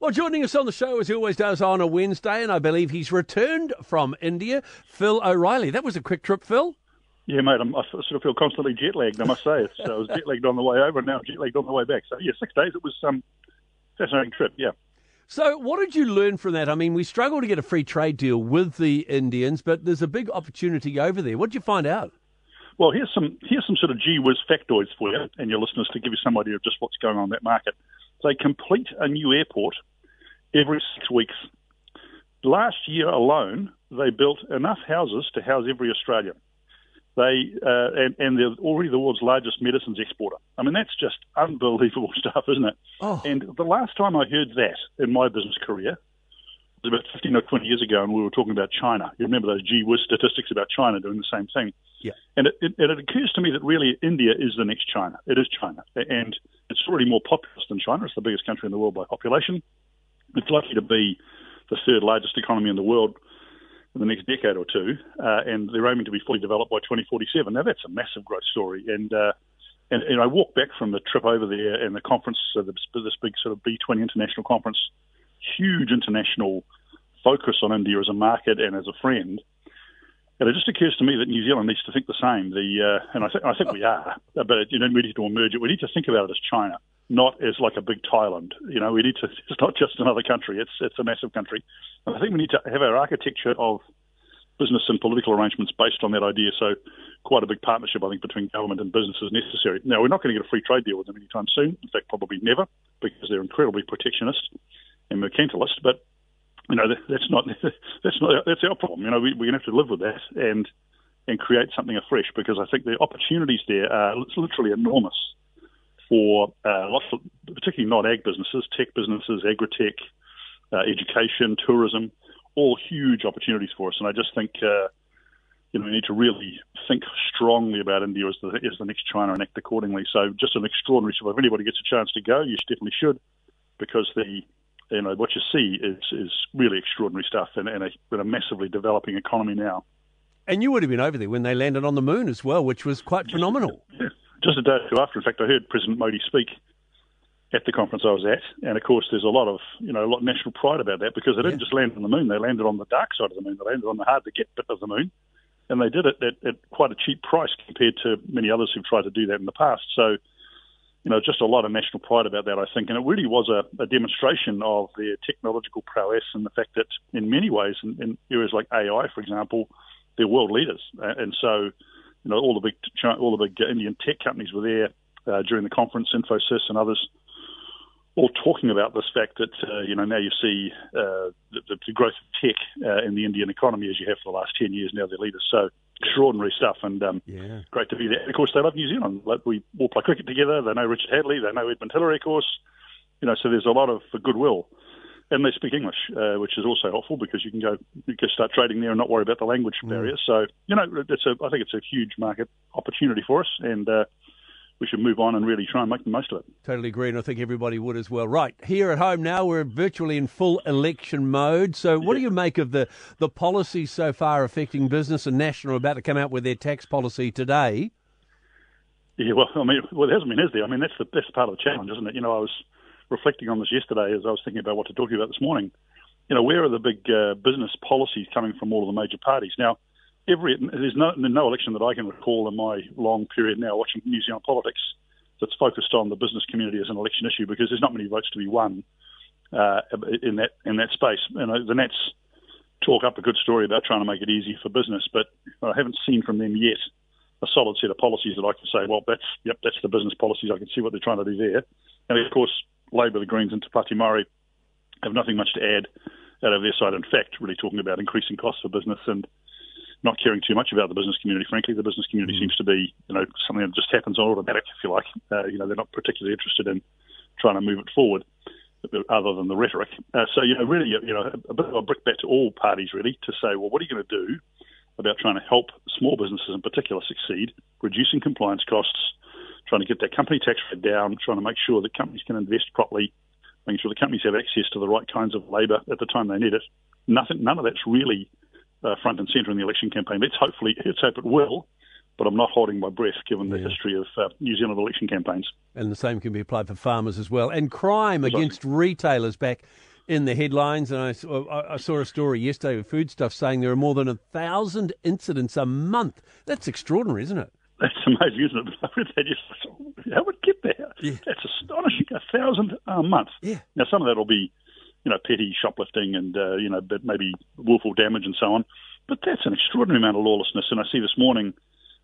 Well, joining us on the show as he always does on a Wednesday, and I believe he's returned from India, Phil O'Reilly. That was a quick trip, Phil. Yeah, mate, I'm, I sort of feel constantly jet lagged. I must say, it's, uh, I was jet lagged on the way over, and now jet lagged on the way back. So yeah, six days. It was um, fascinating trip. Yeah. So, what did you learn from that? I mean, we struggle to get a free trade deal with the Indians, but there's a big opportunity over there. What did you find out? Well, here's some here's some sort of gee whiz factoids for you and your listeners to give you some idea of just what's going on in that market. They complete a new airport every six weeks. Last year alone, they built enough houses to house every Australian. They uh, and, and they're already the world's largest medicines exporter. I mean, that's just unbelievable stuff, isn't it? Oh. And the last time I heard that in my business career was about 15 or 20 years ago, and we were talking about China. You remember those gee whiz statistics about China doing the same thing? Yeah. And it, it, it occurs to me that really India is the next China. It is China, and it's already more populous than China. It's the biggest country in the world by population. It's likely to be the third largest economy in the world in the next decade or two, uh, and they're aiming to be fully developed by 2047. Now that's a massive growth story, and uh, and, and I walked back from the trip over there and the conference, uh, this, this big sort of B20 international conference, huge international focus on India as a market and as a friend. And it just occurs to me that New Zealand needs to think the same. The uh, and I, th- I think we are, but you know we need to emerge it. We need to think about it as China, not as like a big Thailand. You know, we need to. It's not just another country. It's it's a massive country. And I think we need to have our architecture of business and political arrangements based on that idea. So, quite a big partnership, I think, between government and business is necessary. Now, we're not going to get a free trade deal with them anytime soon. In fact, probably never, because they're incredibly protectionist and mercantilist. But you know, that's not that's not that's our problem. You know, we, we're going to have to live with that and and create something afresh because I think the opportunities there are literally enormous for uh, lots of, particularly non-ag businesses, tech businesses, agri-tech, uh, education, tourism, all huge opportunities for us. And I just think, uh, you know, we need to really think strongly about India as the, as the next China and act accordingly. So just an extraordinary trip. If anybody gets a chance to go, you definitely should because the you know what you see is is really extraordinary stuff and, and a, a massively developing economy now. And you would have been over there when they landed on the moon as well, which was quite phenomenal. Yeah. Just a day or two after, in fact, I heard President Modi speak at the conference I was at, and of course, there's a lot of you know a lot of national pride about that because they didn't Yeah. just land on the moon; they landed on the dark side of the moon. They landed on the hard to get bit of the moon, and they did it at, at quite a cheap price compared to many others who've tried to do that in the past. So, you know, just a lot of national pride about that, I think, and it really was a, a demonstration of their technological prowess and the fact that, in many ways, in, in areas like AI, for example, they're world leaders, and so you know, all the big all the big uh, Indian tech companies were there uh, during the conference, Infosys and others, all talking about this fact that uh, you know now you see uh, the, the growth of tech uh, in the Indian economy as you have for the last ten years. Now they're leaders, so extraordinary stuff, and um, Yeah. great to be there. And of course, they love New Zealand. Like, we all play cricket together. They know Richard Hadlee. They know Edmund Hillary, of course. You know, so there's a lot of goodwill. And they speak English, uh, which is also helpful because you can go you can start trading there and not worry about the language barrier. So you know, it's a I think it's a huge market opportunity for us, and uh, we should move on and really try and make the most of it. Totally agree, and I think everybody would as well. Right, here at home now, we're virtually in full election mode. So, what do you make of the, the policies so far affecting business and national about to come out with their tax policy today? Yeah, well, I mean, well, there hasn't been, is there? I mean, that's the best part of the challenge, isn't it? You know, I was reflecting on this yesterday as I was thinking about what to talk to you about this morning. You know, where are the big uh, business policies coming from all of the major parties? Now, every there's no no election that I can recall in my long period now watching New Zealand politics that's focused on the business community as an election issue because there's not many votes to be won uh, in that in that space. You know, the Nats talk up a good story about trying to make it easy for business, but I haven't seen from them yet a solid set of policies that I can say, well, that's yep, that's the business policies. I can see what they're trying to do there. And of course, Labor, the Greens, and Te Pāti Māori have nothing much to add out of their side. In fact, really talking about increasing costs for business and not caring too much about the business community. Frankly, the business community seems to be, you know, something that just happens on automatic, if you like. Uh, you know, they're not particularly interested in trying to move it forward, other than the rhetoric. Uh, so, you know, really, you know, a bit of a brickbat to all parties, really, to say, well, what are you going to do about trying to help small businesses in particular succeed, reducing compliance costs, trying to get their company tax rate down, trying to make sure that companies can invest properly, making sure the companies have access to the right kinds of labour at the time they need it. Nothing, none of that's really uh, front and centre in the election campaign. Let's hopefully, let's hope it will, but I'm not holding my breath given the Yeah. history of uh, New Zealand election campaigns. And the same can be applied for farmers as well. And crime against retailers back in the headlines, and I saw, I saw a story yesterday with Foodstuff saying there are more than a thousand incidents a month. That's extraordinary, isn't it? That's amazing, isn't it? I read that yesterday. How would it get there? Yeah. That's astonishing. A thousand a month. Yeah. Now, some of that will be, you know, petty shoplifting and, uh, you know, but maybe willful damage and so on. But that's an extraordinary amount of lawlessness. And I see this morning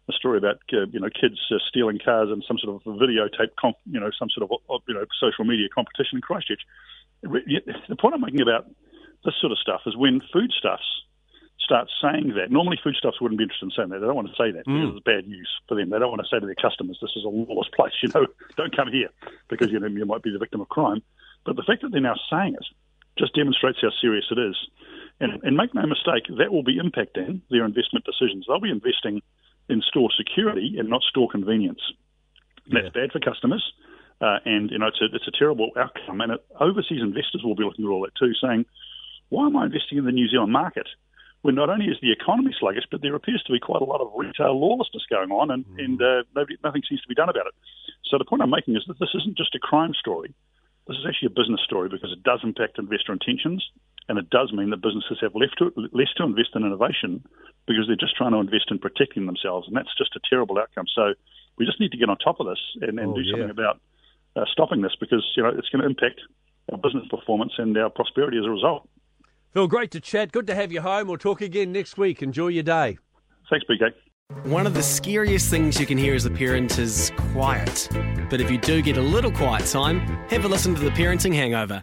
a story about, uh, you know, kids uh, stealing cars and some sort of videotape, comp, you know, some sort of, uh, you know, social media competition in Christchurch. The point I'm making about this sort of stuff is when foodstuffs start saying that. Normally, foodstuffs wouldn't be interested in saying that. They don't want to say that because Mm. it's bad news for them. They don't want to say to their customers, "This is a lawless place." You know, don't come here because you know you might be the victim of crime. But the fact that they're now saying it just demonstrates how serious it is. And, and make no mistake, that will be impacting their investment decisions. They'll be investing in store security and not store convenience. That's bad for customers. Uh, and you know it's a it's a terrible outcome. And it, overseas investors will be looking at all that too, saying, "Why am I investing in the New Zealand market when not only is the economy sluggish, but there appears to be quite a lot of retail lawlessness going on, and and uh, nobody, nothing seems to be done about it." So the point I'm making is that this isn't just a crime story. This is actually a business story because it does impact investor intentions, and it does mean that businesses have left to, less to invest in innovation because they're just trying to invest in protecting themselves, and that's just a terrible outcome. So we just need to get on top of this and, and Oh, do yeah. something about uh, stopping this because you know it's going to impact our business performance and our prosperity as a result. Phil, great to chat. Good to have you home. We'll talk again next week. Enjoy your day. Thanks, BK. One of the scariest things you can hear as a parent is quiet. But if you do get a little quiet time, have a listen to The Parenting Hangover.